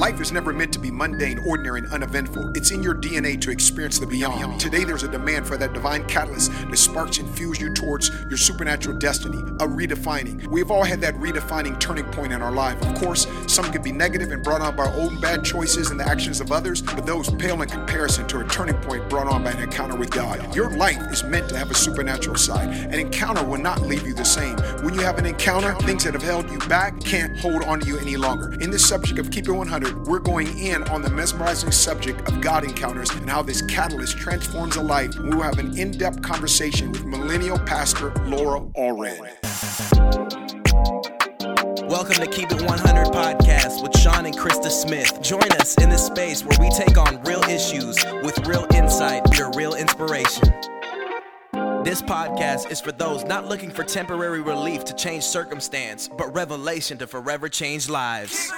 Life is never meant to be mundane, ordinary, and uneventful. It's in your DNA to experience the beyond. Today, there's a demand for that divine catalyst that sparks and fuels you towards your supernatural destiny, a redefining. We've all had that redefining turning point in our life. Of course, some can be negative and brought on by our own bad choices and the actions of others, but those pale in comparison to a turning point brought on by an encounter with God. Your life is meant to have a supernatural side. An encounter will not leave you the same. When you have an encounter, things that have held you back can't hold on to you any longer. In this subject of Keep It 100, we're going in on the mesmerizing subject of God encounters and how this catalyst transforms a life. We will have an in depth conversation with millennial pastor Laura Allred. Welcome to Keep It 100 podcast with Sean and Christa Smith. Join us in this space where we take on real issues with real insight, and real inspiration. This podcast is for those not looking for temporary relief to change circumstance, but revelation to forever change lives.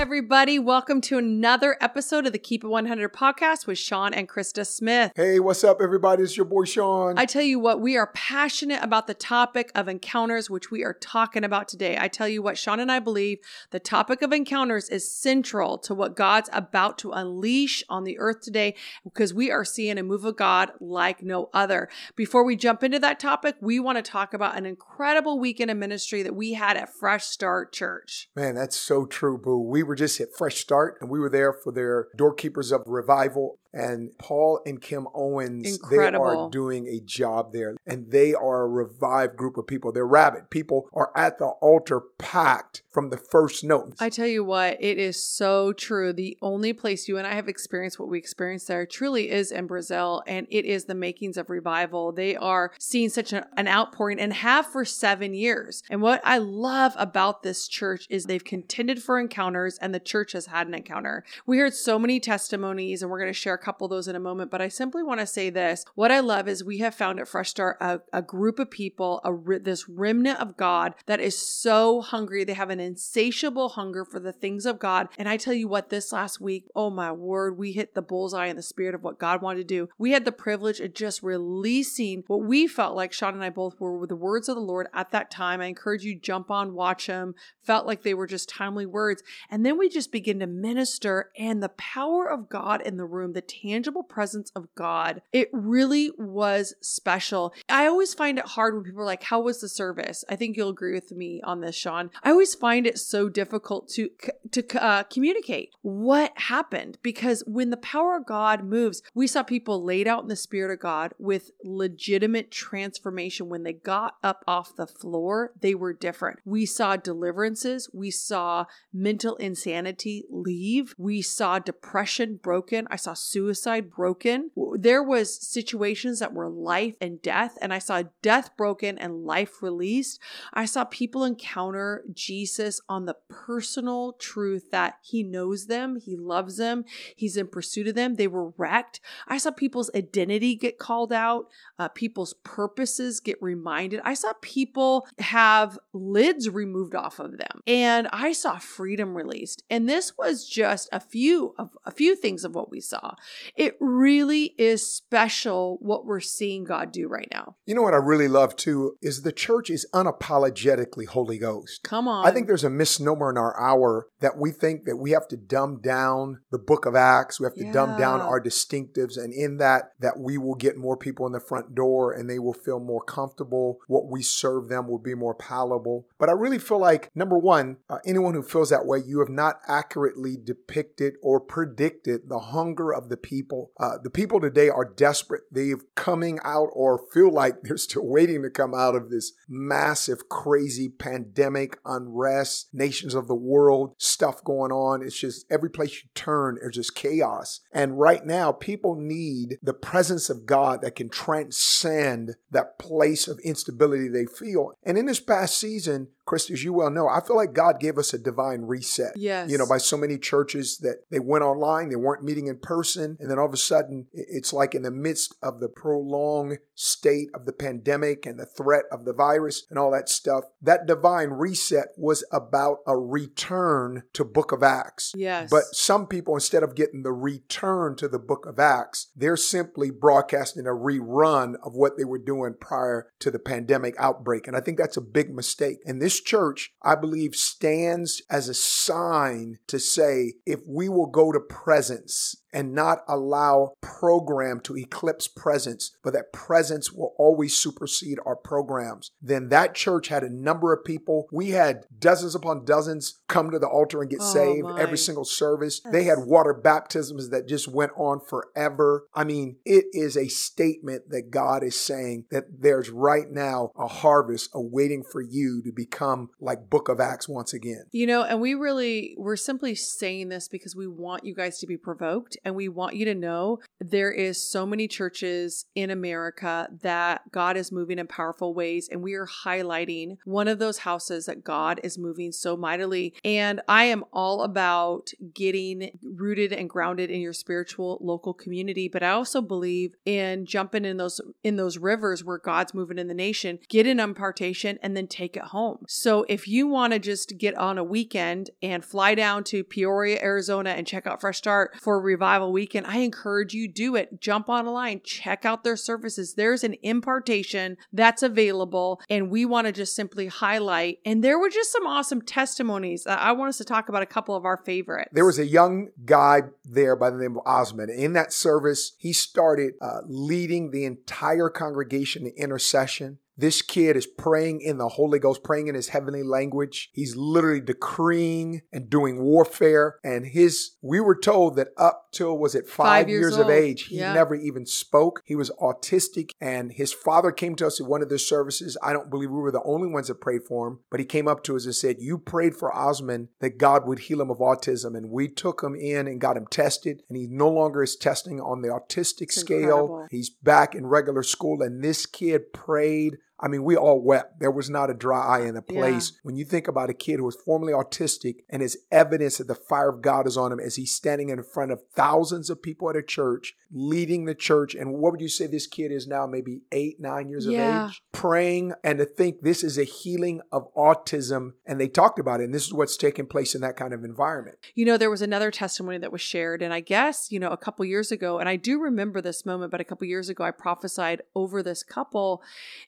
Hey, everybody, welcome to another episode of the Keep It 100 podcast with Sean and Christa Smith. Hey, what's up, everybody? It's your boy Sean. I tell you what, we are passionate about the topic of encounters, which we are talking about today. I tell you what, Sean and I believe the topic of encounters is central to what God's about to unleash on the earth today because we are seeing a move of God like no other. Before we jump into that topic, we want to talk about an incredible weekend of ministry that we had at Fresh Start Church. Man, that's so true, Boo. We were just at Fresh Start and we were there for their Doorkeepers of Revival. And Paul and Kim Owens, Incredible. they are doing a job there. And they are a revived group of people. They're rabid. People are at the altar packed from the first note. I tell you what, it is so true. The only place you and I have experienced what we experienced there truly is in Brazil, and it is the makings of revival. They are seeing such a- an outpouring and have for seven years. And what I love about this church is they've contended for encounters, and the church has had an encounter. We heard so many testimonies, and we're going to share couple of those in a moment, but I simply want to say this. What I love is we have found at Fresh Start a, a group of people, a, this remnant of God that is so hungry. They have an insatiable hunger for the things of God. And I tell you what, this last week, oh my word, we hit the bullseye in the spirit of what God wanted to do. We had the privilege of just releasing what we felt like Sean and I both were with the words of the Lord at that time. I encourage you jump on, watch them. Felt like they were just timely words. And then we just begin to minister and the power of God in the room, the tangible presence of God, it really was special. I always find it hard when people are like, How was the service? I think you'll agree with me on this, Sean. I always find it so difficult to, to uh, communicate what happened because when the power of God moves, we saw people laid out in the spirit of God with legitimate transformation. When they got up off the floor, they were different. We saw deliverances, we saw mental insanity leave, we saw depression broken, I saw suicide broken. There was situations that were life and death, and I saw death broken and life released. I saw people encounter Jesus on the personal truth that he knows them, he loves them, he's in pursuit of them. They were wrecked. I saw people's identity get called out, uh, people's purposes get reminded. I saw people have lids removed off of them, and I saw freedom released. And this was just a few of a few things of what we saw. It really is special what we're seeing God do right now. You know what I really love too is the church is unapologetically Holy Ghost. Come on. I think there's a misnomer in our hour that we think that we have to dumb down the book of Acts. We have to dumb down our distinctives. And in that, that we will get more people in the front door and they will feel more comfortable. What we serve them will be more palatable. But I really feel like, number one, uh, anyone who feels that way, you have not accurately depicted or predicted the hunger of the people. Uh, the people today are desperate. They've coming out or feel like they're still waiting to come out of this massive, crazy pandemic, unrest, nations of the world, stuff going on. It's just every place you turn, there's just chaos. And right now, people need the presence of God that can transcend that place of instability they feel. And in this past season, Chris, as you well know, I feel like God gave us a divine reset. Yes. You know, by so many churches that they went online, they weren't meeting in person. And then all of a sudden, it's like in the midst of the prolonged state of the pandemic and the threat of the virus and all that stuff, that divine reset was about a return to Book of Acts. Yes. But some people, instead of getting the return to the Book of Acts, they're simply broadcasting a rerun of what they were doing prior to the pandemic outbreak. And I think that's a big mistake. And this church, I believe, stands as a sign to say if we will go to presence and not allow program to eclipse presence, but that presence will always supersede our programs. Then that church had a number of people. We had dozens upon dozens come to the altar and get Oh, saved my. every single service. They had water baptisms that just went on forever. I mean, it is a statement that God is saying that there's right now a harvest awaiting for you to become like Book of Acts once again. You know, and we really, we're simply saying this because we want you guys to be provoked and we want you to know there is so many churches in America that God is moving in powerful ways. And we are highlighting one of those houses that God is moving so mightily. And I am all about getting rooted and grounded in your spiritual local community. But I also believe in jumping in those, in those rivers where God's moving in the nation, get an impartation and then take it home. So if you want to just get on a weekend and fly down to Peoria, Arizona and check out Fresh Start for a revival weekend, I encourage you do it. Jump on a line, check out their services. There's an impartation that's available and we want to just simply highlight and there were just some awesome testimonies. I I want us to talk about a couple of our favorites. There was a young guy there by the name of Osman. In that service, he started uh, leading the entire congregation in intercession. This kid is praying in the Holy Ghost, praying in his heavenly language. He's literally decreeing and doing warfare. And his, we were told that up till was it five, Five years years, of age, he Yeah. never even spoke. He was autistic, and his father came to us at one of the services. I don't believe we were the only ones that prayed for him, but he came up to us and said, "You prayed for Osman that God would heal him of autism," and we took him in and got him tested, and he no longer is testing on the autistic It's scale. incredible. He's back in regular school, and this kid prayed. I mean, we all wept. There was not a dry eye in the Yeah. place. When you think about a kid who was formerly autistic and is evidence that the fire of God is on him as he's standing in front of thousands of people at a church, leading the church. And what would you say this kid is now? Maybe eight, nine years Yeah. of age? Praying and to think this is a healing of autism. And they talked about it. And this is what's taking place in that kind of environment. You know, there was another testimony that was shared, and I guess, you know, a couple years ago, and I do remember this moment, but a couple years ago, I prophesied over this couple,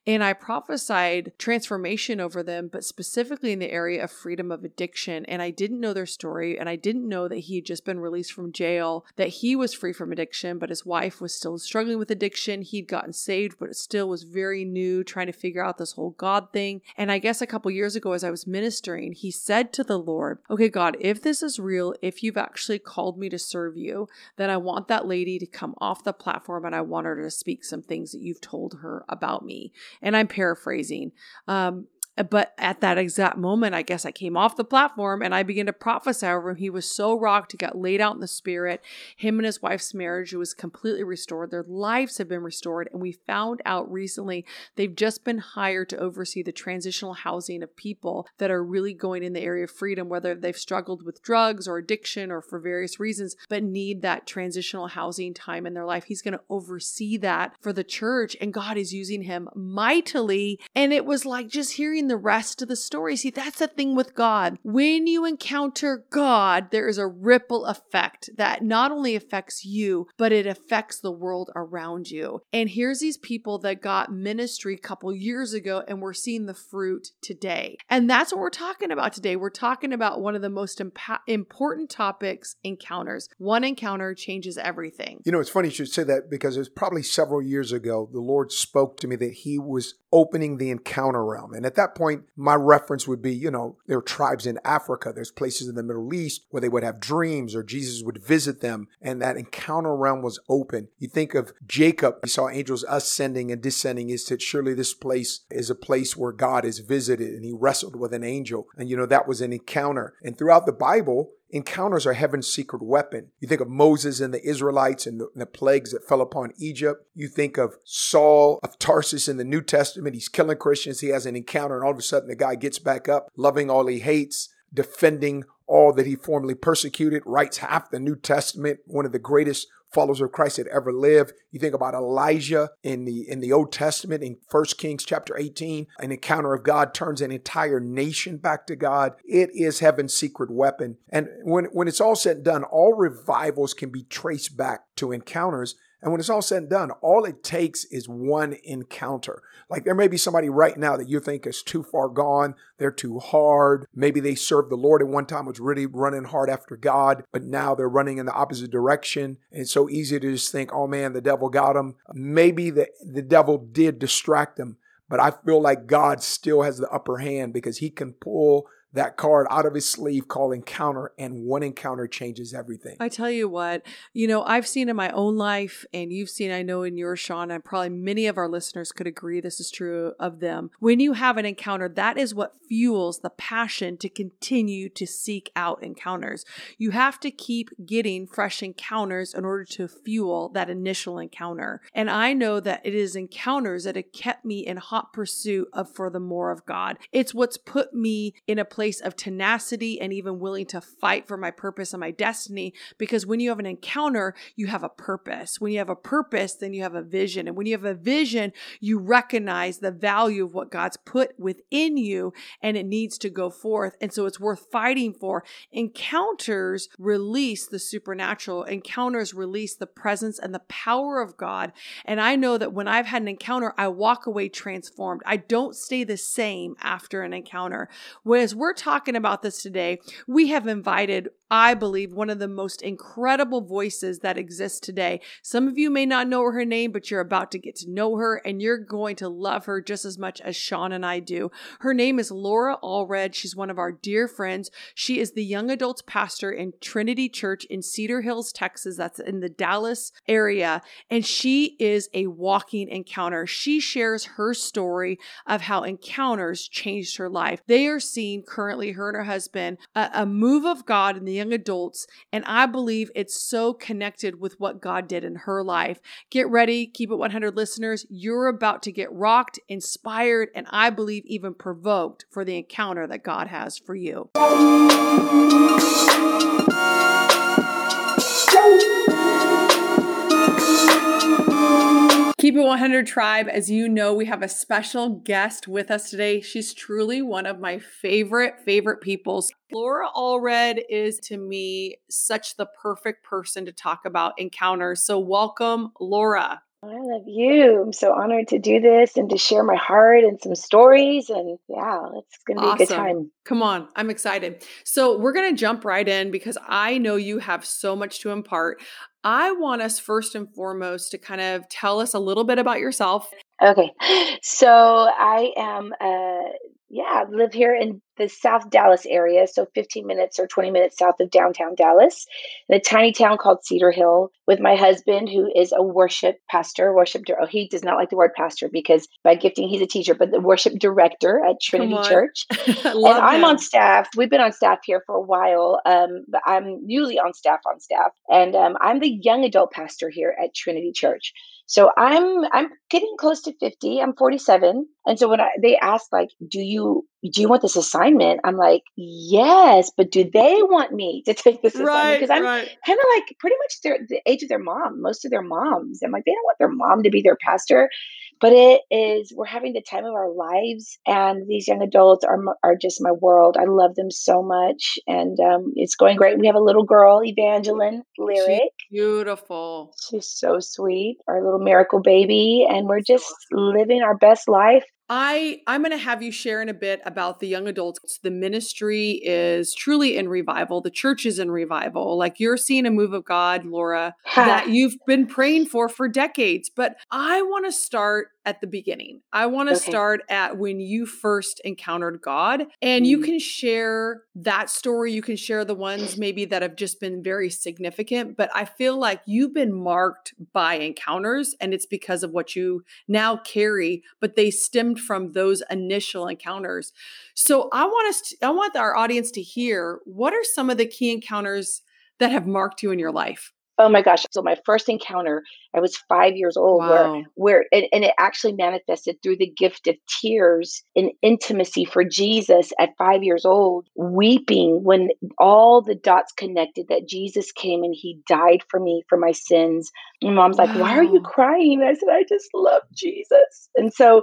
and I prophesied transformation over them, but specifically in the area of freedom of addiction. And I didn't know their story, and I didn't know that he had just been released from jail, that he was free from addiction, but his wife was still struggling with addiction. He'd gotten saved, but it still was very new, trying to figure out this whole God thing. And I guess a couple years ago, as I was ministering, he said to the Lord, Okay, God, if this is real, if you've actually called me to serve you, then I want that lady to come off the platform and I want her to speak some things that you've told her about me. And I'm paraphrasing. Um, Uh, but at that exact moment, I guess I came off the platform and I began to prophesy over him. He was so rocked, he got laid out in the spirit. Him and his wife's marriage was completely restored. Their lives have been restored. And we found out recently they've just been hired to oversee the transitional housing of people that are really going in the area of freedom, whether they've struggled with drugs or addiction or for various reasons, but need that transitional housing time in their life. He's going to oversee that for the church. And God is using him mightily. And it was like just hearing the rest of the story. See, that's the thing with God. When you encounter God, there is a ripple effect that not only affects you, but it affects the world around you. And here's these people that got ministry a couple years ago, and we're seeing the fruit today. And that's what we're talking about today. We're talking about one of the most impa- important topics encounters. One encounter changes everything. You know, it's funny you should say that because it was probably several years ago, the Lord spoke to me that He was opening the encounter realm. And at that point, my reference would be, you know, there are tribes in Africa, there's places in the Middle East where they would have dreams or Jesus would visit them, and that encounter realm was open. You think of Jacob, he saw angels ascending and descending. He said, Surely this place is a place where God is visited, and he wrestled with an angel. And, you know, that was an encounter. And throughout the Bible, Encounters are heaven's secret weapon. You think of Moses and the Israelites and the, and the, plagues that fell upon Egypt. You think of Saul of Tarsus in the New Testament. He's killing Christians. He has an encounter, and all of a sudden the guy gets back up, loving all he hates, defending all that he formerly persecuted, writes half the New Testament, one of the greatest followers of Christ that ever lived. You think about Elijah in the in the Old Testament in 1 Kings chapter 18, an encounter of God turns an entire nation back to God. It is heaven's secret weapon. And when when it's all said and done, all revivals can be traced back to encounters and when it's all said and done, all it takes is one encounter. Like there may be somebody right now that you think is too far gone, they're too hard. Maybe they served the Lord at one time, was really running hard after God, but now they're running in the opposite direction. And it's so easy to just think, oh man, the devil got them. Maybe the, the devil did distract them, but I feel like God still has the upper hand because he can pull that card out of his sleeve called encounter and one encounter changes everything. I tell you what you know i've seen in my own life and you've seen i know in your sean and probably many of our listeners could agree this is true of them. When you have an encounter that is what fuels the passion to continue to seek out encounters. You have to keep getting fresh encounters in order to fuel that initial encounter. And i know that it is encounters that have kept me in hot pursuit of for the more of god. It's what's put me in a place place of tenacity and even willing to fight for my purpose and my destiny. Because when you have an encounter, you have a purpose. When you have a purpose, then you have a vision. And when you have a vision, you recognize the value of what God's put within you and it needs to go forth. And so it's worth fighting for. Encounters release the supernatural, encounters release the presence and the power of God. And I know that when I've had an encounter, I walk away transformed. I don't stay the same after an encounter. Whereas we're talking about this today, we have invited, I believe, one of the most incredible voices that exists today. Some of you may not know her name, but you're about to get to know her and you're going to love her just as much as Sean and I do. Her name is Laura Allred. She's one of our dear friends. She is the young adults pastor in Trinity Church in Cedar Hills, Texas. That's in the Dallas area. And she is a walking encounter. She shares her story of how encounters changed her life. They are seeing currently, her and her husband, a, a move of God in the young adults. And I believe it's so connected with what God did in her life. Get ready, keep it 100 listeners. You're about to get rocked, inspired, and I believe even provoked for the encounter that God has for you. Keep It 100 Tribe, as you know, we have a special guest with us today. She's truly one of my favorite, favorite people. Laura Allred is to me such the perfect person to talk about encounters. So, welcome, Laura. I love you. I'm so honored to do this and to share my heart and some stories. And yeah, it's going to be awesome. a good time. Come on. I'm excited. So, we're going to jump right in because I know you have so much to impart. I want us first and foremost to kind of tell us a little bit about yourself. Okay. So I am, uh, yeah, live here in the South Dallas area. So 15 minutes or 20 minutes south of downtown Dallas in a tiny town called Cedar Hill with my husband, who is a worship pastor, worship, oh, he does not like the word pastor because by gifting, he's a teacher, but the worship director at Trinity Church. and I'm on staff. We've been on staff here for a while, um, but I'm newly on staff on staff. And um, I'm the young adult pastor here at Trinity Church. So I'm I'm getting close to 50. I'm 47. And so when I, they ask like, do you do you want this assignment? I'm like, yes, but do they want me to take this assignment? Because I'm right. kind of like pretty much their, the age of their mom, most of their moms. I'm like, they don't want their mom to be their pastor but it is we're having the time of our lives and these young adults are are just my world. I love them so much and um, it's going great. We have a little girl evangeline lyric. she's beautiful. She's so sweet our little miracle baby and we're just living our best life I I'm going to have you share in a bit about the young adults. The ministry is truly in revival. The church is in revival. Like you're seeing a move of God, Laura, that you've been praying for for decades. But I want to start at the beginning. I want to okay. start at when you first encountered God, and mm. you can share that story. You can share the ones maybe that have just been very significant. But I feel like you've been marked by encounters, and it's because of what you now carry. But they stemmed from those initial encounters. So I want us to, I want our audience to hear what are some of the key encounters that have marked you in your life? Oh my gosh. So my first encounter, I was five years old Wow. where where and, and it actually manifested through the gift of tears and intimacy for Jesus at five years old, weeping when all the dots connected that Jesus came and he died for me for my sins. And mom's like, Why are you crying? And I said, I just love Jesus. And so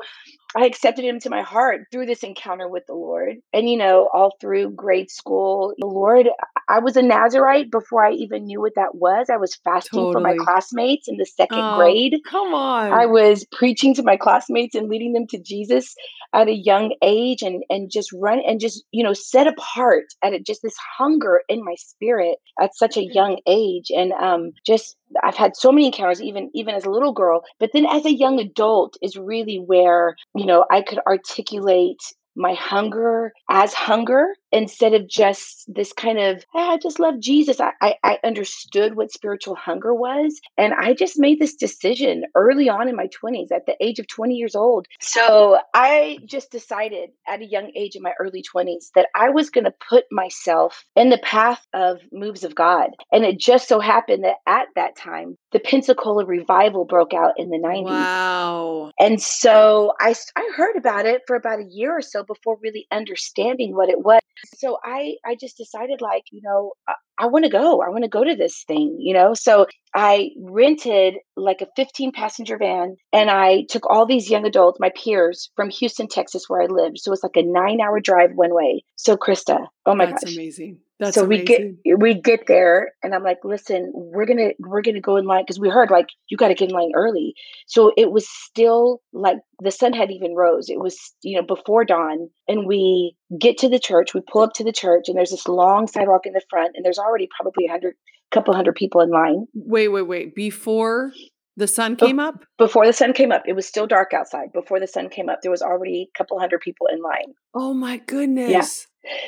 I accepted him to my heart through this encounter with the Lord. And, you know, all through grade school, the Lord, I was a Nazarite before I even knew what that was. I was fasting for my classmates in the second Oh, grade. come on. I was preaching to my classmates and leading them to Jesus at a young age and and just run and just you know set apart at just this hunger in my spirit at such a young age and um just I've had so many encounters even even as a little girl but then as a young adult is really where you know I could articulate my hunger as hunger instead of just this kind of "Ah, I just love Jesus. I, I I understood what spiritual hunger was, and I just made this decision early on in my twenties, at the age of twenty years old. So I just decided at a young age in my early twenties that I was going to put myself in the path of moves of God, and it just so happened that at that time the Pensacola revival broke out in the nineties. wow. And so i i heard about it for about a year or so before really understanding what it was. So I, I just decided like, you know, I, I want to go. I want to go to this thing, you know? So I rented like a 15 passenger van and I took all these young adults, my peers from Houston, Texas, where I lived. So it's like a nine hour drive one way. So Christa, oh my That's gosh amazing. That's so we get we get there and i'm like listen we're gonna we're gonna go in line because we heard like you got to get in line early. So it was still like the sun had even rose. It was you know before dawn and we get to the church we pull up to the church and there's this long sidewalk in the front and there's already probably a hundred couple hundred people in line. Wait, wait, wait. Before the sun came up? before the sun came up. It was still dark outside. Before the sun came up there was already a couple hundred people in line. Oh my goodness.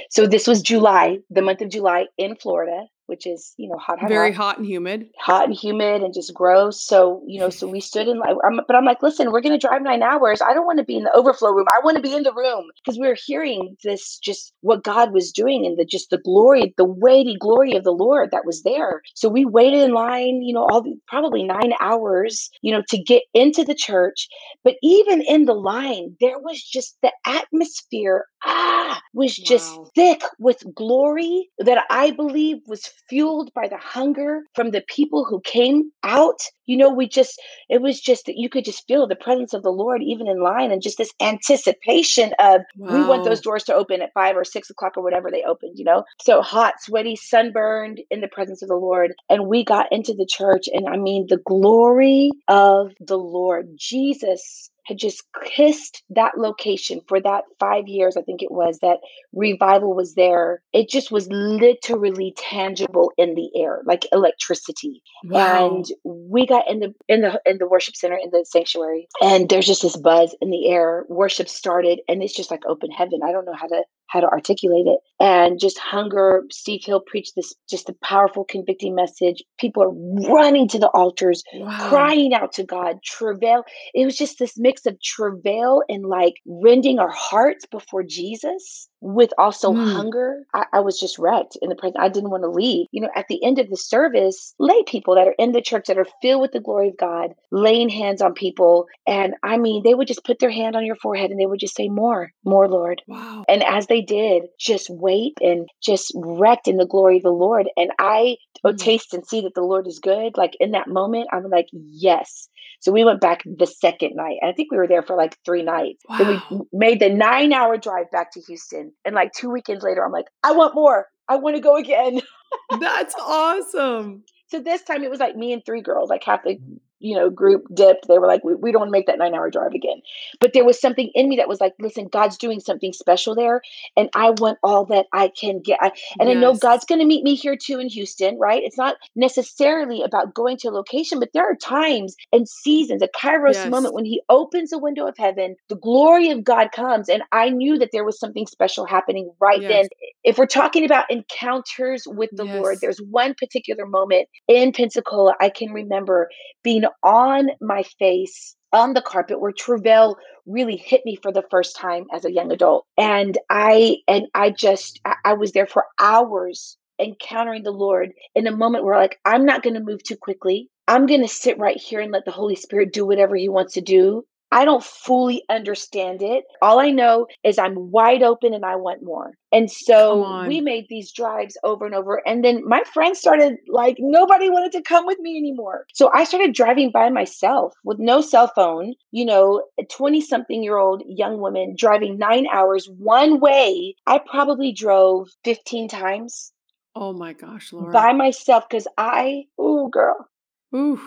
So this was july the month of july in florida which is you know hot hot Very hot. hot and humid. hot and humid and just gross. So, you know, so we stood in line. I'm, but I'm like, listen, we're going to drive nine hours. I don't want to be in the overflow room. I want to be in the room because we were hearing this, just what God was doing and the, just the glory, the weighty glory of the Lord that was there. So we waited in line, you know, all the, probably nine hours, you know, to get into the church. But even in the line, there was just the atmosphere, was just Wow. thick with glory that I believe was fueled by the hunger from the people who came out. You know, we just, it was just that you could just feel the presence of the Lord even in line and just this anticipation of we want those doors to open at five or six o'clock or whatever they opened, you know? So hot, sweaty, sunburned in the presence of the Lord. And we got into the church, and I mean, the glory of the Lord. Jesus had just kissed that location for that five years, I think it was, that revival was there. It just was literally tangible in the air, like electricity Wow. and we got in the in the in the worship center in the sanctuary and there's just this buzz in the air worship started and it's just like open heaven i don't know how to how to articulate it and just hunger steve hill preached this just a powerful convicting message people are running to the altars Wow. crying out to god travail it was just this mix of travail and like rending our hearts before jesus with also Mm. hunger I, I was just wrecked in the presence i didn't want to leave you know at the end of the service lay people that are in the church that are filled with the glory of god laying hands on people and i mean they would just put their hand on your forehead and they would just say more more lord Wow. and as they did, just wait and just wrecked in the glory of the Lord. And I oh, Mm. taste and see that the Lord is good. Like in that moment, I'm like, yes. So we went back the second night. And I think we were there for like three nights. Then we made the nine hour drive back to Houston. And like two weekends later, I'm like, I want more. I want to go again. That's awesome. So this time it was like me and three girls, like half the you know group dipped. They were like, we, we don't want to make that nine hour drive again. But there was something in me that was like, listen, God's doing something special there, and I want all that I can get. I, and I know God's going to meet me here too in Houston, right? It's not necessarily about going to a location, but there are times and seasons, a Kairos Yes. moment when He opens a window of heaven, the glory of God comes, and I knew that there was something special happening right then if we're talking about encounters with the Lord, there's one particular moment in Pensacola I can remember being on my face on the carpet where travail really hit me for the first time as a young adult. And I and I just I, was there for hours encountering the Lord in a moment where, like, I'm not going to move too quickly. I'm going to sit right here and let the Holy Spirit do whatever He wants to do. I don't fully understand it. All I know is I'm wide open and I want more. And so we made these drives over and over. And then my friends started like, nobody wanted to come with me anymore. So I started driving by myself with no cell phone, you know, a 20 something year old young woman driving nine hours one way. I probably drove 15 times. Oh my gosh, Laura. By myself because I, oh, girl. Ooh.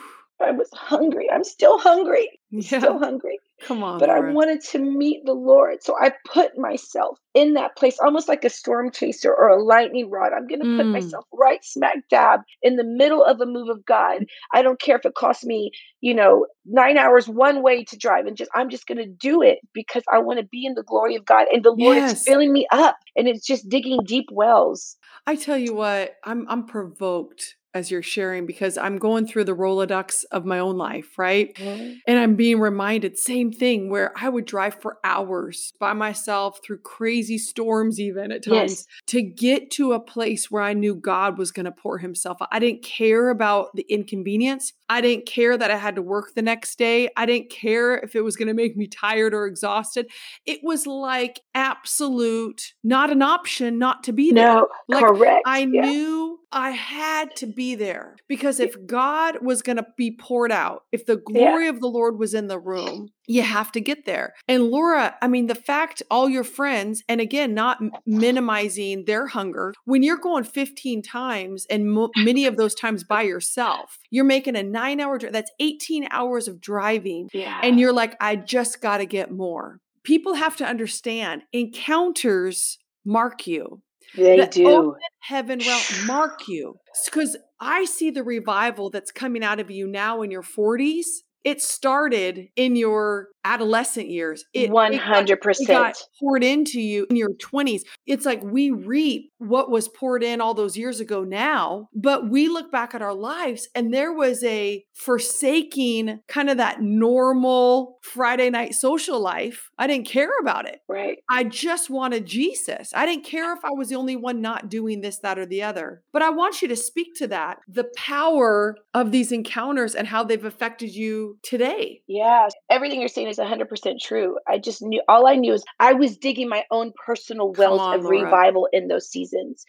I was hungry. I'm still hungry. Yeah. Still hungry. Come on. But Laura. I wanted to meet the Lord. So I put myself in that place, almost like a storm chaser or a lightning rod. I'm going to put Mm. myself right smack dab in the middle of a move of God. I don't care if it costs me, you know, nine hours one way to drive and just, I'm just going to do it because I want to be in the glory of God. And the Lord Yes. is filling me up and it's just digging deep wells. I tell you what, I'm I'm provoked as you're sharing because I'm going through the Rolodex of my own life, right? And I'm being reminded, same thing, where I would drive for hours by myself through crazy storms, even at times, Yes. to get to a place where I knew God was going to pour Himself out. I didn't care about the inconvenience. I didn't care that I had to work the next day. I didn't care if it was going to make me tired or exhausted. It was like absolute, not an option not to be there. No, Like, correct. I Yeah. knew I had to be there because if God was going to be poured out, if the glory of the Lord was in the room, you have to get there. And Laura, I mean, the fact all your friends, and again, not minimizing their hunger, when you're going 15 times and mo- many of those times by yourself, you're making a nine hour drive. That's 18 hours of driving. Yeah. And you're like, I just got to get more. People have to understand encounters mark you they that oh, do. heaven realm mark you. Because i see the revival that's coming out of you now in your 40s it started in your adolescent years it, One it got- hundred it got percent. poured into you in your 20s it's like we reap what was poured in all those years ago now but we look back at our lives and there was a forsaking kind of that normal friday night social life i didn't care about it Right. I just wanted Jesus. I didn't care if I was the only one not doing this, that, or the other. But I want you to speak to that the power of these encounters and how they've affected you today. Yeah, everything you're saying is 100% true. I just knew all I knew is I was digging my own personal wells on, of Laura. revival in those seasons.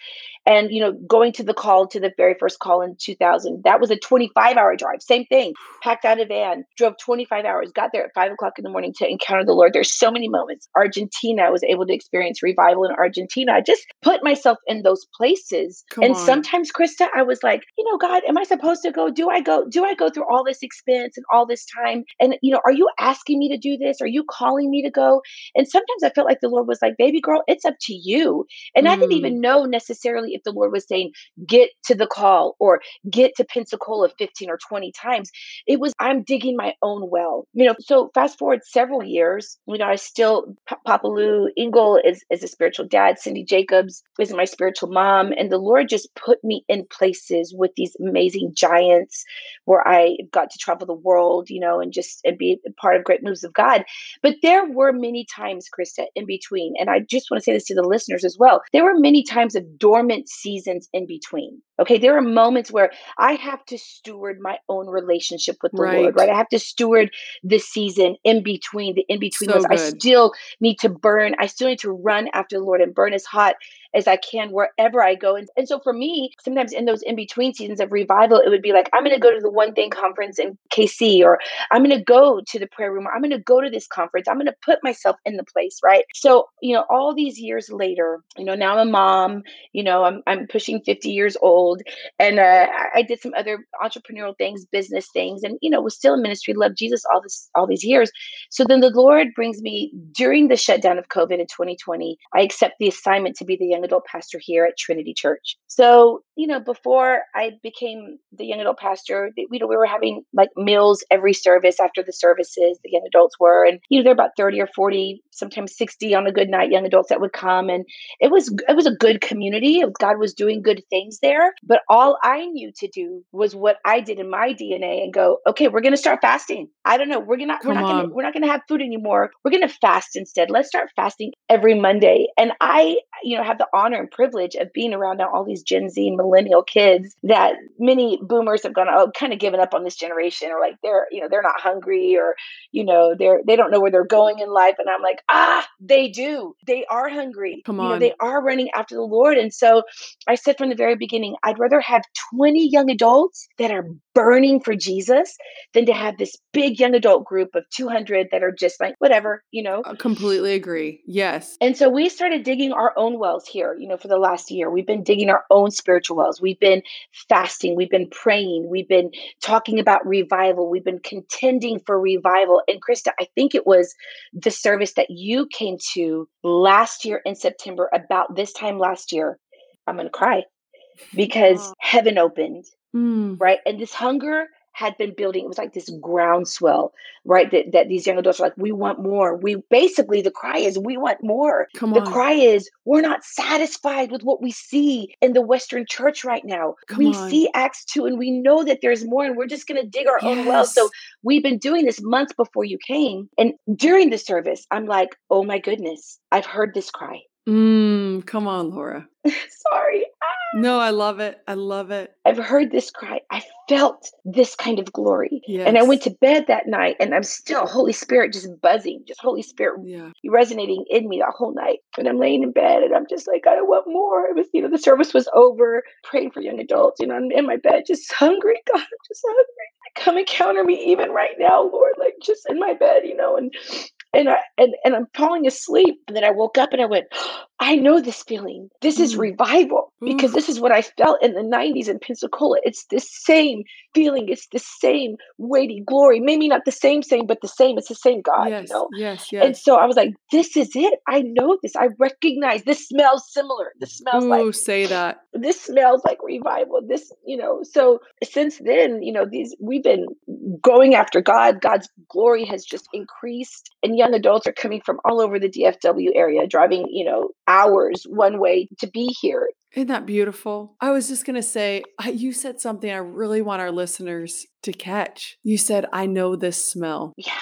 And, you know, going to the call to the very first call in 2000, that was a 25 hour drive. Same thing, packed out a van, drove 25 hours, got there at five o'clock in the morning to encounter the Lord. There's so many moments. Argentina, I was able to experience revival in Argentina. I just put myself in those places. Come and on. sometimes, Christa, I was like, you know, God, am I supposed to go? Do I go? Do I go through all this expense and all this time? And, you know, are you asking me to do this? Are you calling me to go? And sometimes I felt like the Lord was like, baby girl, it's up to you. And I didn't Mm. even know necessarily if the Lord was saying, get to the call or get to Pensacola 15 or 20 times. It was, I'm digging my own well. You know, so fast forward several years, you know, I still, Pa- Papa Lou Engle is, is a spiritual dad. Cindy Jacobs is my spiritual mom. And the Lord just put me in places with these amazing giants where I got to travel the world, you know, and just and be part of great moves of God. But there were many times, Christa, in between. And I just want to say this to the listeners as well. There were many times of dormant seasons in between. Okay. There are moments where I have to steward my own relationship with the Lord, Right. right? I have to steward this season in between, the in between So I still need to burn. I still need to run after the Lord and burn as hot as I can wherever I go. And, and so for me, sometimes in those in between seasons of revival, it would be like, I'm going to go to the One Thing conference in KC, or I'm going to go to the prayer room, or I'm going to go to this conference. I'm going to put myself in the place, right? So, you know, all these years later, you know, now I'm a mom, you know, I'm, I'm pushing 50 years old, and uh, I did some other entrepreneurial things, business things, and, you know, was still in ministry, loved Jesus all this, all these years. So then the Lord brings me during the shutdown of COVID in 2020. I accept the assignment to be the young adult pastor here at Trinity Church. So you know, before I became the young adult pastor, you know, we were having like meals every service after the services, the young adults were. And, you know, there are about 30 or 40, sometimes 60 on a good night, young adults that would come. And it was, it was a good community. God was doing good things there. But all I knew to do was what I did in my DNA and go, okay, we're going to start fasting. I don't know. We're gonna, we're not going to, we're not going to have food anymore. We're going to fast instead. Let's start fasting every Monday. And I, you know, have the honor and privilege of being around now all these Gen Z and millennial kids that many boomers have gone, oh, kind of given up on this generation or like they're, you know, they're not hungry or, you know, they're, they don't know where they're going in life. And I'm like, ah, they do. They are hungry. Come on. You know, they are running after the Lord. And so I said from the very beginning, I'd rather have 20 young adults that are burning for Jesus than to have this big young adult group of 200 that are just like, whatever, you know? I completely agree. Yes. And so we started digging our own wells here, you know, for the last year. We've been digging our own spiritual wells. We've been fasting. We've been praying. We've been talking about revival. We've been contending for revival. And Christa, I think it was the service that you came to last year in September, about this time last year. I'm going to cry because heaven opened, Mm. right? And this hunger had been building. It was like this groundswell, right? That, that these young adults are like, we want more. We basically, the cry is, we want more. Come The on. cry is, we're not satisfied with what we see in the Western church right now. Come we on. see Acts 2 and we know that there's more, and we're just going to dig our own well. So we've been doing this months before you came. And during the service, I'm like, oh my goodness, I've heard this cry. Mm, come on, Laura. Sorry. No, I love it. I love it. I've heard this cry. I felt this kind of glory. And I went to bed that night and I'm still, Holy Spirit just buzzing, just Holy Spirit Yeah. resonating in me the whole night. And I'm laying in bed and I'm just like, I want more. It was, you know, the service was over, praying for young adults. You know, I'm in my bed, just hungry. God, I'm just hungry. Come encounter me even right now, Lord, like just in my bed, you know, and and I and, and I'm falling asleep. And then I woke up and I went, I know this feeling. This is Mm. revival because Oof. this is what I felt in the 90s in Pensacola. It's the same feeling. It's the same weighty glory. Maybe not the same, same, but the same. It's the same God, yes. you know? Yes. yes. And so I was like, this is it. I know this. I recognize this smells similar. This smells Ooh, like say that. this smells like revival. This, you know, so since then, you know, these we've been going after God. God's glory has just increased. And young adults are coming from all over the DFW area, driving, you know, hours one way to be here. Isn't that beautiful? I was just going to say, you said something I really want our listeners to catch. You said, I know this smell. Yeah.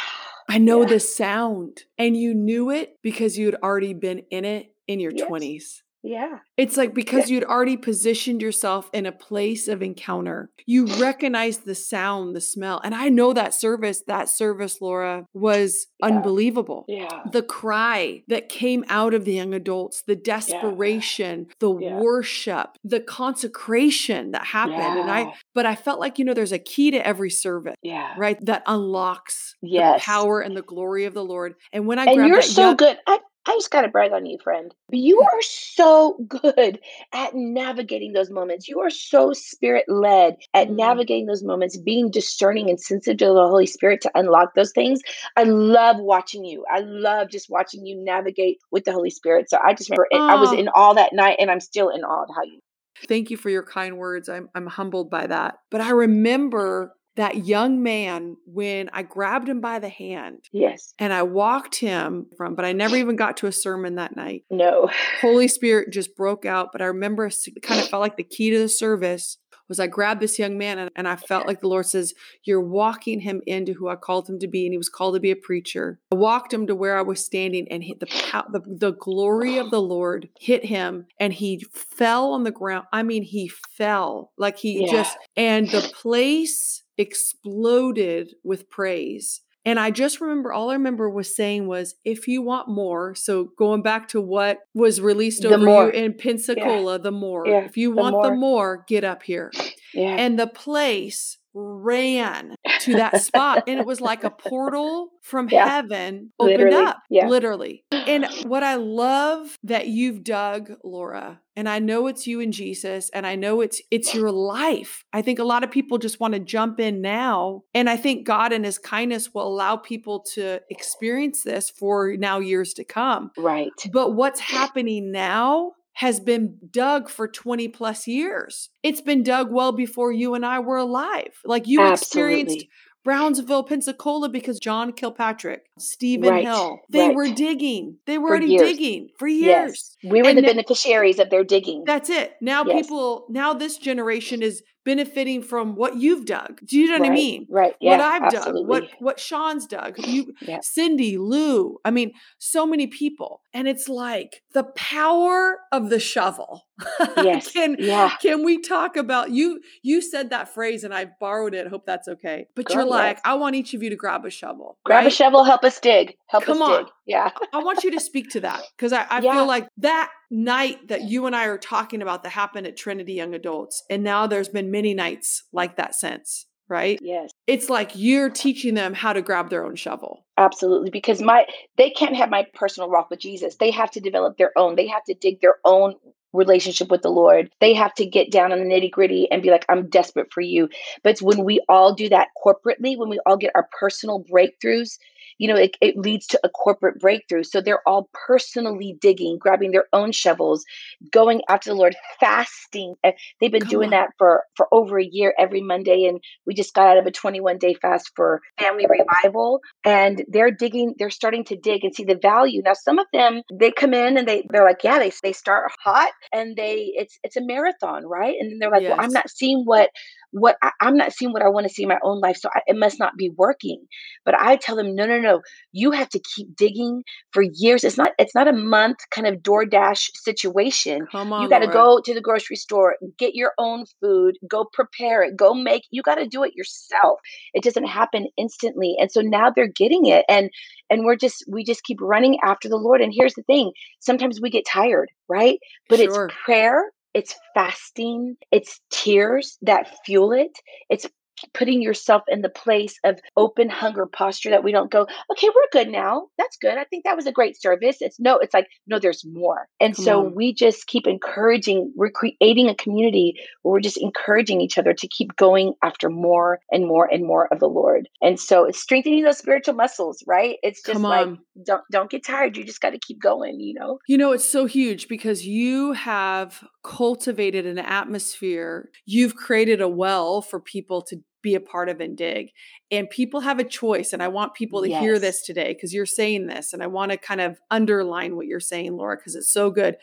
I know Yeah. this sound. And you knew it because you'd already been in it in your Yes. 20s. Yeah. It's like because you'd already positioned yourself in a place of encounter. You recognize the sound, the smell. And I know that service, that service, Laura, was Yeah. unbelievable. Yeah. The cry that came out of the young adults, the desperation, the Yeah. worship, the consecration that happened. And I, but I felt like, you know, there's a key to every service, Yeah. right? That unlocks Yes. the power and the glory of the Lord. And when I And you're so young- good. I, I just got to brag on you, friend. You are so good at navigating those moments. You are so spirit led at Mm. navigating those moments, being discerning and sensitive to the Holy Spirit to unlock those things. I love watching you. I love just watching you navigate with the Holy Spirit. So I just remember it, I was in awe that night, and I'm still in awe of how you. Thank you for your kind words. I'm I'm humbled by that. But I remember that young man when I grabbed him by the hand Yes. and I walked him from, but I never even got to a sermon that night. No. Holy Spirit just broke out. But I remember it kind of felt like the key to the service was I grabbed this young man and, and I felt like the Lord says, You're walking him into who I called him to be. And he was called to be a preacher. I walked him to where I was standing and hit the, the, the glory of the Lord hit him and he fell on the ground. I mean, he fell like he Yeah. just, and the place exploded with praise. And I just remember all I remember was saying was, if you want more, so going back to what was released The over more. you in Pensacola, the more. Yeah, If you the want the more. more, get up here. Yeah. And the place ran to that spot. and it was like a portal from Yeah. heaven opened Literally, up. yeah. Literally. And what I love that you've dug, Laura, and I know it's you and Jesus, and I know it's it's your life. I think a lot of people just want to jump in now. And I think God and his kindness will allow people to experience this for now years to come. right. But what's happening now has been dug for 20 plus years. It's been dug well before you and I were alive. Like you Absolutely. experienced Brownsville, Pensacola, because John Kilpatrick, Stephen Right, Hill, they right. were digging. They were For already years. digging for years. Yes. We were And the now- beneficiaries of their digging. That's it. Now Yes. people, now this generation is benefiting from what you've dug. Do you know what I mean? Right. Yeah. what I've absolutely. dug, what what Sean's dug, you, Yeah. Cindy, Lou. I mean, so many people, and it's like the power of the shovel. Yes. can yeah. can we talk about you? You said that phrase, and I borrowed it. Hope that's okay. But Go you're ahead. like, I want each of you to grab a shovel. Grab a shovel, help us dig. Help Come us on. dig. Yeah. I want you to speak to that because I, I Yeah. feel like that night that you and I are talking about that happened at Trinity Young Adults, and now there's been many nights like that since, right? Yes. It's like you're teaching them how to grab their own shovel. Absolutely. Because my they can't have my personal walk with Jesus. They have to develop their own. They have to dig their own relationship with the Lord. They have to get down on the nitty gritty and be like, I'm desperate for you. But it's when we all do that corporately, when we all get our personal breakthroughs, you know, it, it leads to a corporate breakthrough. So they're all personally digging, grabbing their own shovels, going after the Lord, fasting. Uh, They've been Come doing on. that for for over a year every Monday, and we just got out of a 21 day fast for family revival. And they're digging, they're starting to dig and see the value. Now, some of them they come in and they they're like, yeah, they they start hot and they it's it's a marathon, right? And they're like, well, I'm not seeing what what I, I'm not seeing what I want to see in my own life, so I, it must not be working. But I tell them, no, no, no, you have to keep digging for years. It's not it's not a month kind of DoorDash situation. Come on, You got to go to the grocery store, get your own food, go prepare it, go make. You got to do it yourself. It doesn't happen instantly. And so now they're getting it and and we're just we just keep running after the Lord. And here's the thing, sometimes we get tired, right? But Sure. it's prayer, it's fasting, it's tears that fuel it. It's putting yourself in the place of open hunger posture that we don't go, okay, we're good now. That's good. I think that was a great service. It's no, it's like, no, there's more. And Come so on. we just keep encouraging, we're creating a community where we're just encouraging each other to keep going after more and more and more of the Lord. And so it's strengthening those spiritual muscles, right? It's just Come like on. don't don't get tired. You just got to keep going, you know? You know, it's so huge because you have cultivated an atmosphere. You've created a well for people to be a part of and dig. And people have a choice. And I want people to hear this today because you're saying this. And I want to kind of underline what you're saying, Laura, because it's so good.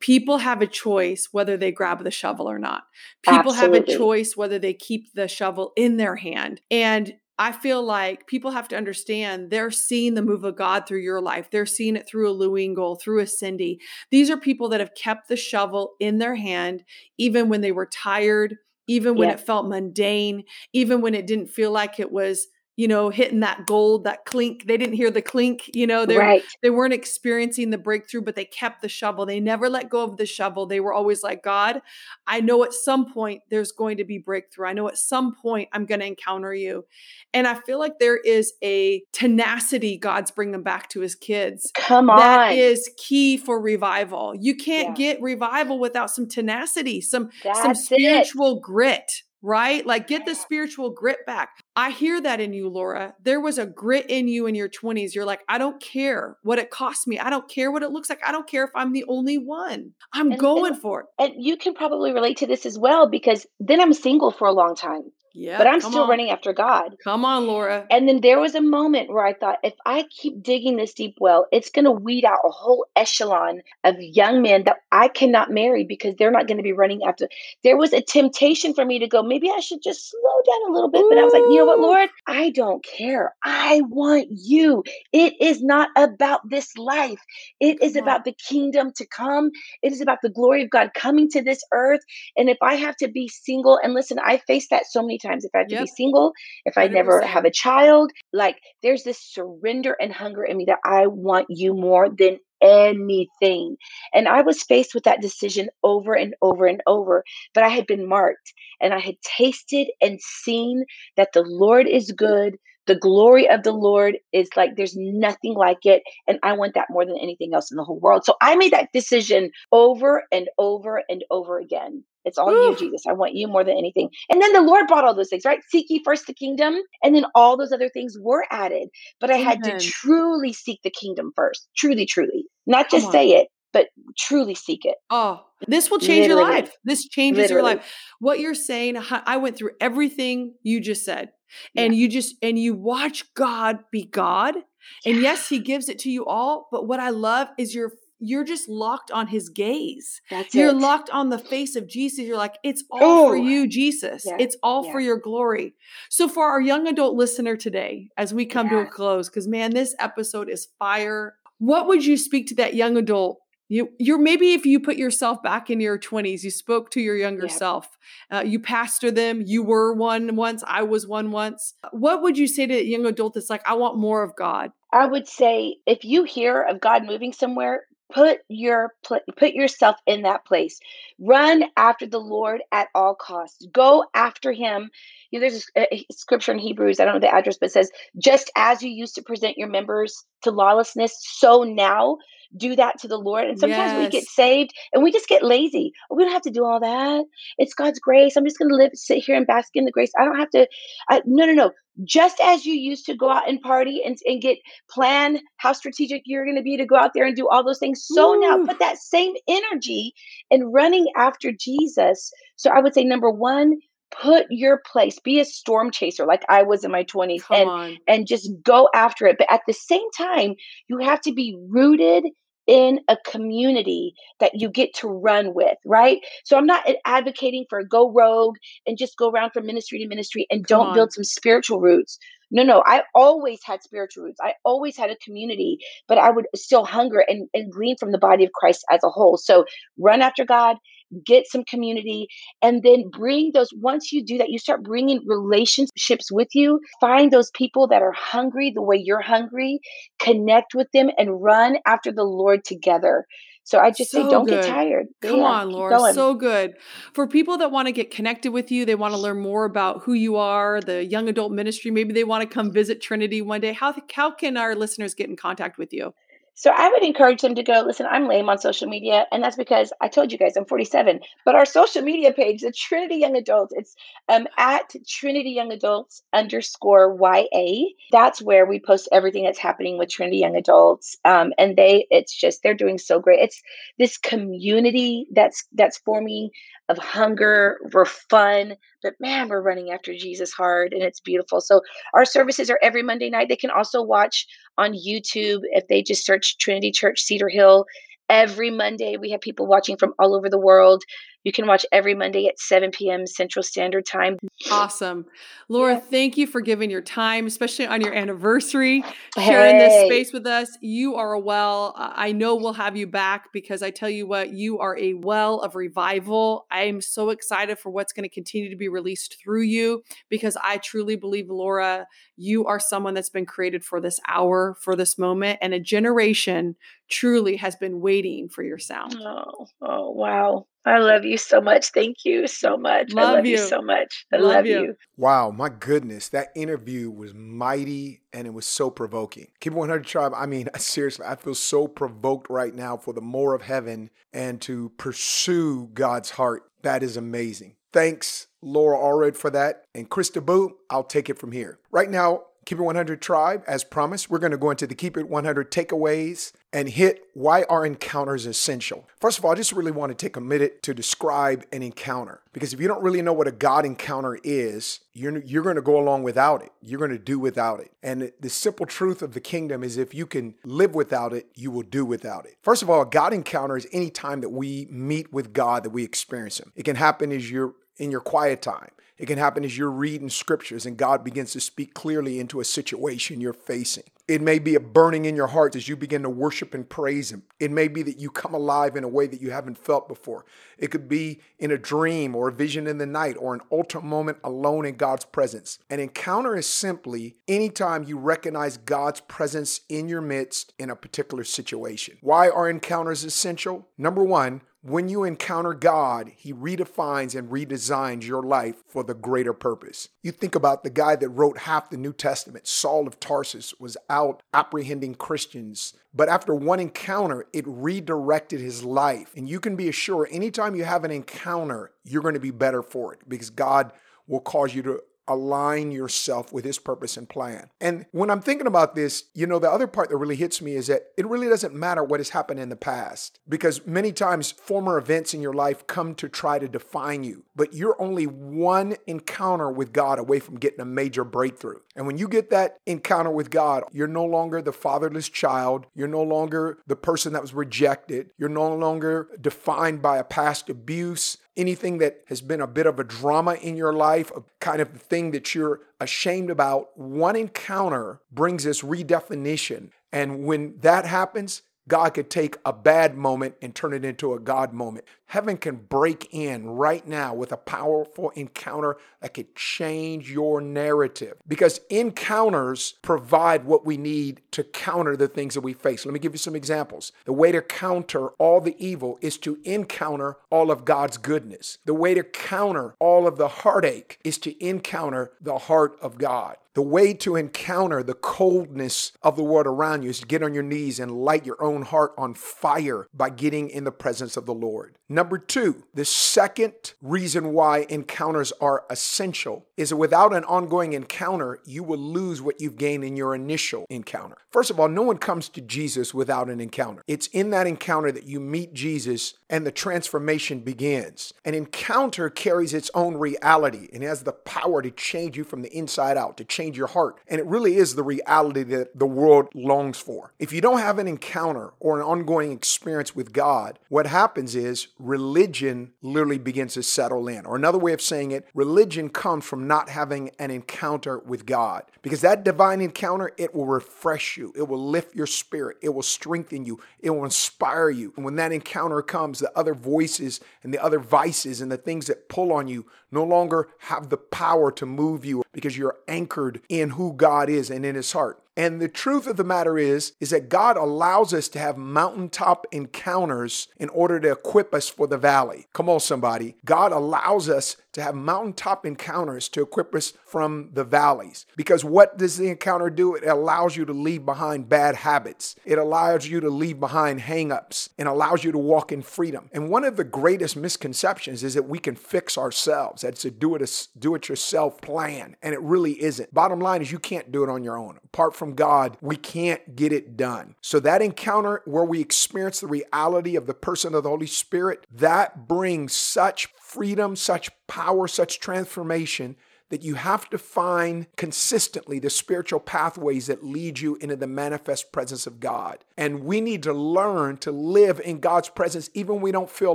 People have a choice whether they grab the shovel or not. People have a choice whether they keep the shovel in their hand. And I feel like people have to understand they're seeing the move of God through your life. They're seeing it through a Lou Engle, through a Cindy. These are people that have kept the shovel in their hand, even when they were tired, even when Yeah. it felt mundane, even when it didn't feel like it was, you know, hitting that gold, that clink. They didn't hear the clink, you know, they Right. they weren't experiencing the breakthrough, but they kept the shovel. They never let go of the shovel. They were always like, God, I know at some point there's going to be breakthrough. I know at some point I'm going to encounter you. And I feel like there is a tenacity God's bringing back to his kids. Come on. That is key for revival. You can't Yeah. get revival without some tenacity, some some That's it. spiritual grit, right? Like get the spiritual grit back. I hear that in you, Laura. There was a grit in you in your 20s. You're like, I don't care what it costs me. I don't care what it looks like. I don't care if I'm the only one. I'm And- going and- for it. and you can probably relate to this as well because then I'm single for a long time, Yeah. but I'm still on. running after God. Come on, Laura. And then there was a moment where I thought, if I keep digging this deep well, it's going to weed out a whole echelon of young men that I cannot marry because they're not going to be running after. There was a temptation for me to go, maybe I should just slow down a little bit. But I was like, you know what. Lord? I don't care. I want you. It is not about this life, it is about the kingdom to come. It is about the glory of God coming to this earth. And if I have to be single, and listen, I faced that so many times. If I have to Yep. be single, if I never 100%. have a child, like there's this surrender and hunger in me that I want you more than anything. And I was faced with that decision over and over and over, but I had been marked and I had tasted and seen that the Lord is good. The glory of the Lord is like there's nothing like it. And I want that more than anything else in the whole world. So I made that decision over and over and over again. It's all Ooh. you, Jesus. I want you more than anything. And then the Lord brought all those things, right? Seek ye first the kingdom, and then all those other things were added. But I had Amen. to truly seek the kingdom first. Truly, truly. Not just say it, but truly seek it. Oh, this will change Literally. your life. This changes your life. What you're saying, I went through everything you just said. And you just and you watch God be God. And yes, he gives it to you all, but what I love is you're you're just locked on his gaze. That's You're it. locked on the face of Jesus. You're like, it's all for you, Jesus. Yeah, It's all yeah. for your glory. So, for our young adult listener today, as we come to a close, because man, this episode is fire. What would you speak to that young adult? You, you're maybe if you put yourself back in your 20s, you spoke to your younger Yeah. self, uh, you pastor them, you were one once, I was one once. What would you say to a young adult that's like, I want more of God? I would say if you hear of God moving somewhere, put your pl- put yourself in that place. Run after the Lord at all costs. Go after Him. You know, there's a, a scripture in Hebrews. I don't know the address, but it says, "Just as you used to present your members to lawlessness, so now do that to the Lord." And sometimes we get saved and we just get lazy. We don't have to do all that. It's God's grace. I'm just going to live, sit here and bask in the grace. I don't have to. I, no, no, no. Just as you used to go out and party and, and get plan how strategic you're going to be to go out there and do all those things. So now put that same energy in running after Jesus. So I would say number one, put your place, be a storm chaser like I was in my 20s Come and on. and just go after it. But at the same time, you have to be rooted in a community that you get to run with, right? So I'm not advocating for go rogue and just go around from ministry to ministry and Come don't on. build some spiritual roots. No, no, I always had spiritual roots. I always had a community, but I would still hunger and, and glean from the body of Christ as a whole. So run after God, get some community, and then bring those. Once you do that, you start bringing relationships with you. Find those people that are hungry the way you're hungry, connect with them, and run after the Lord together. So I just say, don't good. get tired. Come Yeah, on, Laura. So good. For people that want to get connected with you, they want to learn more about who you are, the young adult ministry, maybe they want to come visit Trinity one day. How, how can our listeners get in contact with you? So I would encourage them to go, listen, I'm lame on social media. And that's because I told you guys I'm 47. But our social media page, the Trinity Young Adults, it's um, at Trinity Young Adults underscore YA. That's where we post everything that's happening with Trinity Young Adults. Um, and they, it's just, they're doing so great. It's this community that's that's forming of hunger. We're fun, but man, we're running after Jesus hard and it's beautiful. So our services are every Monday night. They can also watch on YouTube if they just search Trinity Church Cedar Hill. Every Monday, we have people watching from all over the world. You can watch every Monday at 7 p.m. Central Standard Time. Awesome. Laura, Yeah. thank you for giving your time, especially on your anniversary, sharing this space with us. You are a well. I know we'll have you back because I tell you what, you are a well of revival. I'm so excited for what's going to continue to be released through you because I truly believe, Laura, you are someone that's been created for this hour, for this moment, and a generation truly has been waiting for your sound. Oh, oh, wow. I love you so much. Thank you so much. I Love love you you. so much. I Love love, you. you. Wow, my goodness, that interview was mighty and it was so provoking. Keep it 100 tribe. I mean, seriously, I feel so provoked right now for the more of heaven and to pursue God's heart. That is amazing. Thanks, Laura Allred, for that. And Christa Boo, I'll take it from here. Right now, Keep It 100 Tribe, as promised, we're going to go into the Keep It 100 takeaways and hit why are encounters essential. First of all, I just really want to take a minute to describe an encounter because if you don't really know what a God encounter is, you're, you're going to go along without it. You're going to do without it. And the simple truth of the kingdom is if you can live without it, you will do without it. First of all, a God encounter is any time that we meet with God that we experience Him. It can happen as you're in your quiet time. It can happen as you're reading scriptures and God begins to speak clearly into a situation you're facing. It may be a burning in your heart as you begin to worship and praise Him. It may be that you come alive in a way that you haven't felt before. It could be in a dream or a vision in the night or an ultimate moment alone in God's presence. An encounter is simply anytime you recognize God's presence in your midst in a particular situation. Why are encounters essential? Number one, when you encounter God, He redefines and redesigns your life for the greater purpose. You think about the guy that wrote half the New Testament, Saul of Tarsus, was out apprehending Christians. But after one encounter, it redirected his life. And you can be assured anytime you have an encounter, you're going to be better for it because God will cause you to align yourself with his purpose and plan. And when I'm thinking about this, you know, the other part that really hits me is that it really doesn't matter what has happened in the past because many times former events in your life come to try to define you, but you're only one encounter with God away from getting a major breakthrough. And when you get that encounter with God, you're no longer the fatherless child, you're no longer the person that was rejected, you're no longer defined by a past abuse anything that has been a bit of a drama in your life, a kind of thing that you're ashamed about, one encounter brings this redefinition. And when that happens, God could take a bad moment and turn it into a God moment. Heaven can break in right now with a powerful encounter that could change your narrative because encounters provide what we need to counter the things that we face. Let me give you some examples. The way to counter all the evil is to encounter all of God's goodness. The way to counter all of the heartache is to encounter the heart of God. The way to encounter the coldness of the world around you is to get on your knees and light your own heart on fire by getting in the presence of the Lord. Number two, the second reason why encounters are essential is that without an ongoing encounter, you will lose what you've gained in your initial encounter. First of all, no one comes to Jesus without an encounter. It's in that encounter that you meet Jesus and the transformation begins. An encounter carries its own reality and has the power to change you from the inside out, to change your heart. And it really is the reality that the world longs for. If you don't have an encounter or an ongoing experience with God, what happens is religion literally begins to settle in. Or another way of saying it, religion comes from not having an encounter with God. Because that divine encounter, it will refresh you, it will lift your spirit, it will strengthen you, it will inspire you. And when that encounter comes, the other voices and the other vices and the things that pull on you no longer have the power to move you because you're anchored in who God is and in his heart. And the truth of the matter is is that God allows us to have mountaintop encounters in order to equip us for the valley. Come on somebody. God allows us to have mountaintop encounters to equip us from the valleys. Because what does the encounter do? It allows you to leave behind bad habits. It allows you to leave behind hangups and allows you to walk in freedom. And one of the greatest misconceptions is that we can fix ourselves. That's a do it do it yourself plan, and it really isn't. Bottom line is you can't do it on your own. Apart from God, we can't get it done. So that encounter where we experience the reality of the person of the Holy Spirit, that brings such freedom, such power, such transformation that you have to find consistently the spiritual pathways that lead you into the manifest presence of God. And we need to learn to live in God's presence even when we don't feel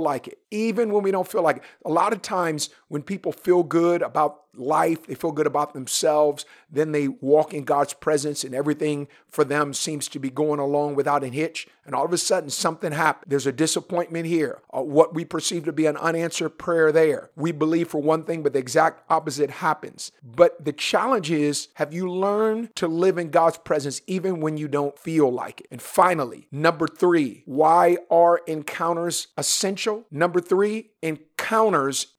like it. Even when we don't feel like it. A lot of times when people feel good about life, they feel good about themselves, then they walk in God's presence and everything for them seems to be going along without a hitch. And all of a sudden, something happens. There's a disappointment here, uh, what we perceive to be an unanswered prayer there. We believe for one thing, but the exact opposite happens. But the challenge is have you learned to live in God's presence even when you don't feel like it? And finally, number three, why are encounters essential? Number three, encounters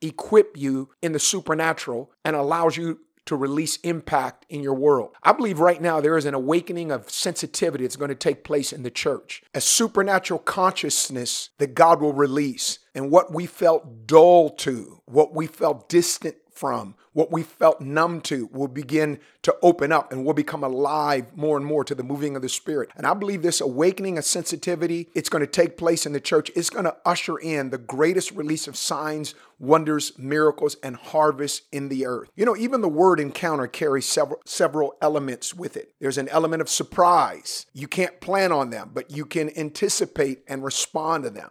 equip you in the supernatural and allows you to release impact in your world. I believe right now there is an awakening of sensitivity that's going to take place in the church, a supernatural consciousness that God will release. And what we felt dull to, what we felt distant from, what we felt numb to will begin to open up and we'll become alive more and more to the moving of the spirit. And I believe this awakening of sensitivity, it's going to take place in the church. It's going to usher in the greatest release of signs, wonders, miracles, and harvest in the earth. You know, even the word encounter carries several several elements with it. There's an element of surprise. You can't plan on them, but you can anticipate and respond to them.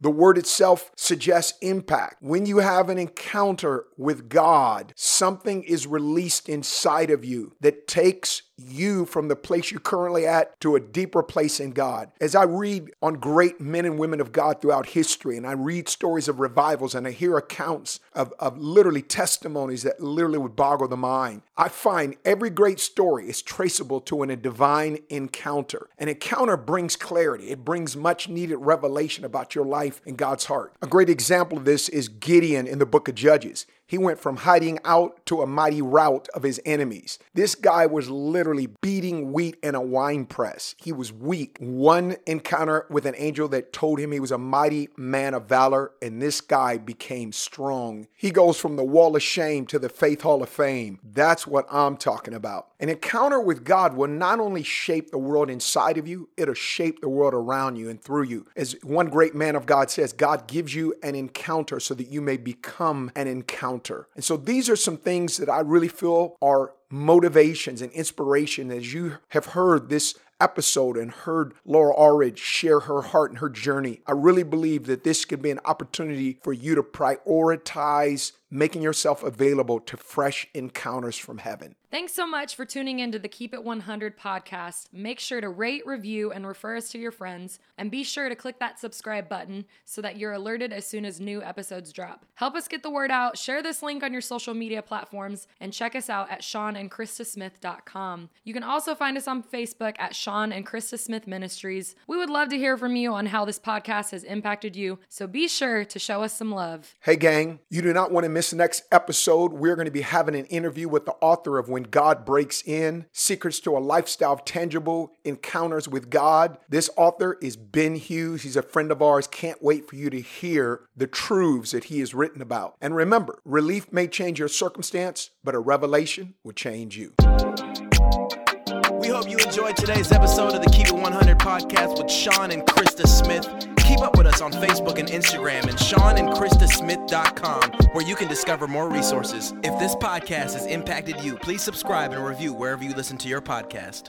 The word itself suggests impact. When you have an encounter with God, something is released inside of you that takes you from the place you're currently at to a deeper place in God. As I read on great men and women of God throughout history, and I read stories of revivals and I hear accounts of, of literally testimonies that literally would boggle the mind, I find every great story is traceable to an, a divine encounter. An encounter brings clarity, it brings much needed revelation about your life and God's heart. A great example of this is Gideon in the book of Judges. He went from hiding out to a mighty rout of his enemies. This guy was literally beating wheat in a wine press. He was weak. One encounter with an angel that told him he was a mighty man of valor, and this guy became strong. He goes from the wall of shame to the faith hall of fame. That's what I'm talking about. An encounter with God will not only shape the world inside of you, it'll shape the world around you and through you. As one great man of God says, God gives you an encounter so that you may become an encounter. And so these are some things that I really feel are motivations and inspiration as you have heard this episode and heard Laura Allred share her heart and her journey. I really believe that this could be an opportunity for you to prioritize making yourself available to fresh encounters from heaven. Thanks so much for tuning into the Keep It 100 podcast. Make sure to rate, review, and refer us to your friends. And be sure to click that subscribe button so that you're alerted as soon as new episodes drop. Help us get the word out. Share this link on your social media platforms and check us out at SeanandChristaSmith.com. You can also find us on Facebook at Sean and Christa Smith Ministries. We would love to hear from you on how this podcast has impacted you, so be sure to show us some love. Hey, gang, you do not want to miss next episode. We're going to be having an interview with the author of When God Breaks In Secrets to a Lifestyle of Tangible Encounters with God. This author is Ben Hughes. He's a friend of ours. Can't wait for you to hear the truths that he has written about. And remember, relief may change your circumstance, but a revelation will change you. We hope you enjoyed today's episode of the Keep It 100 podcast with Sean and Christa Smith. Keep up with us on Facebook and Instagram and SeanandChristaSmith.com, where you can discover more resources. If this podcast has impacted you, please subscribe and review wherever you listen to your podcast.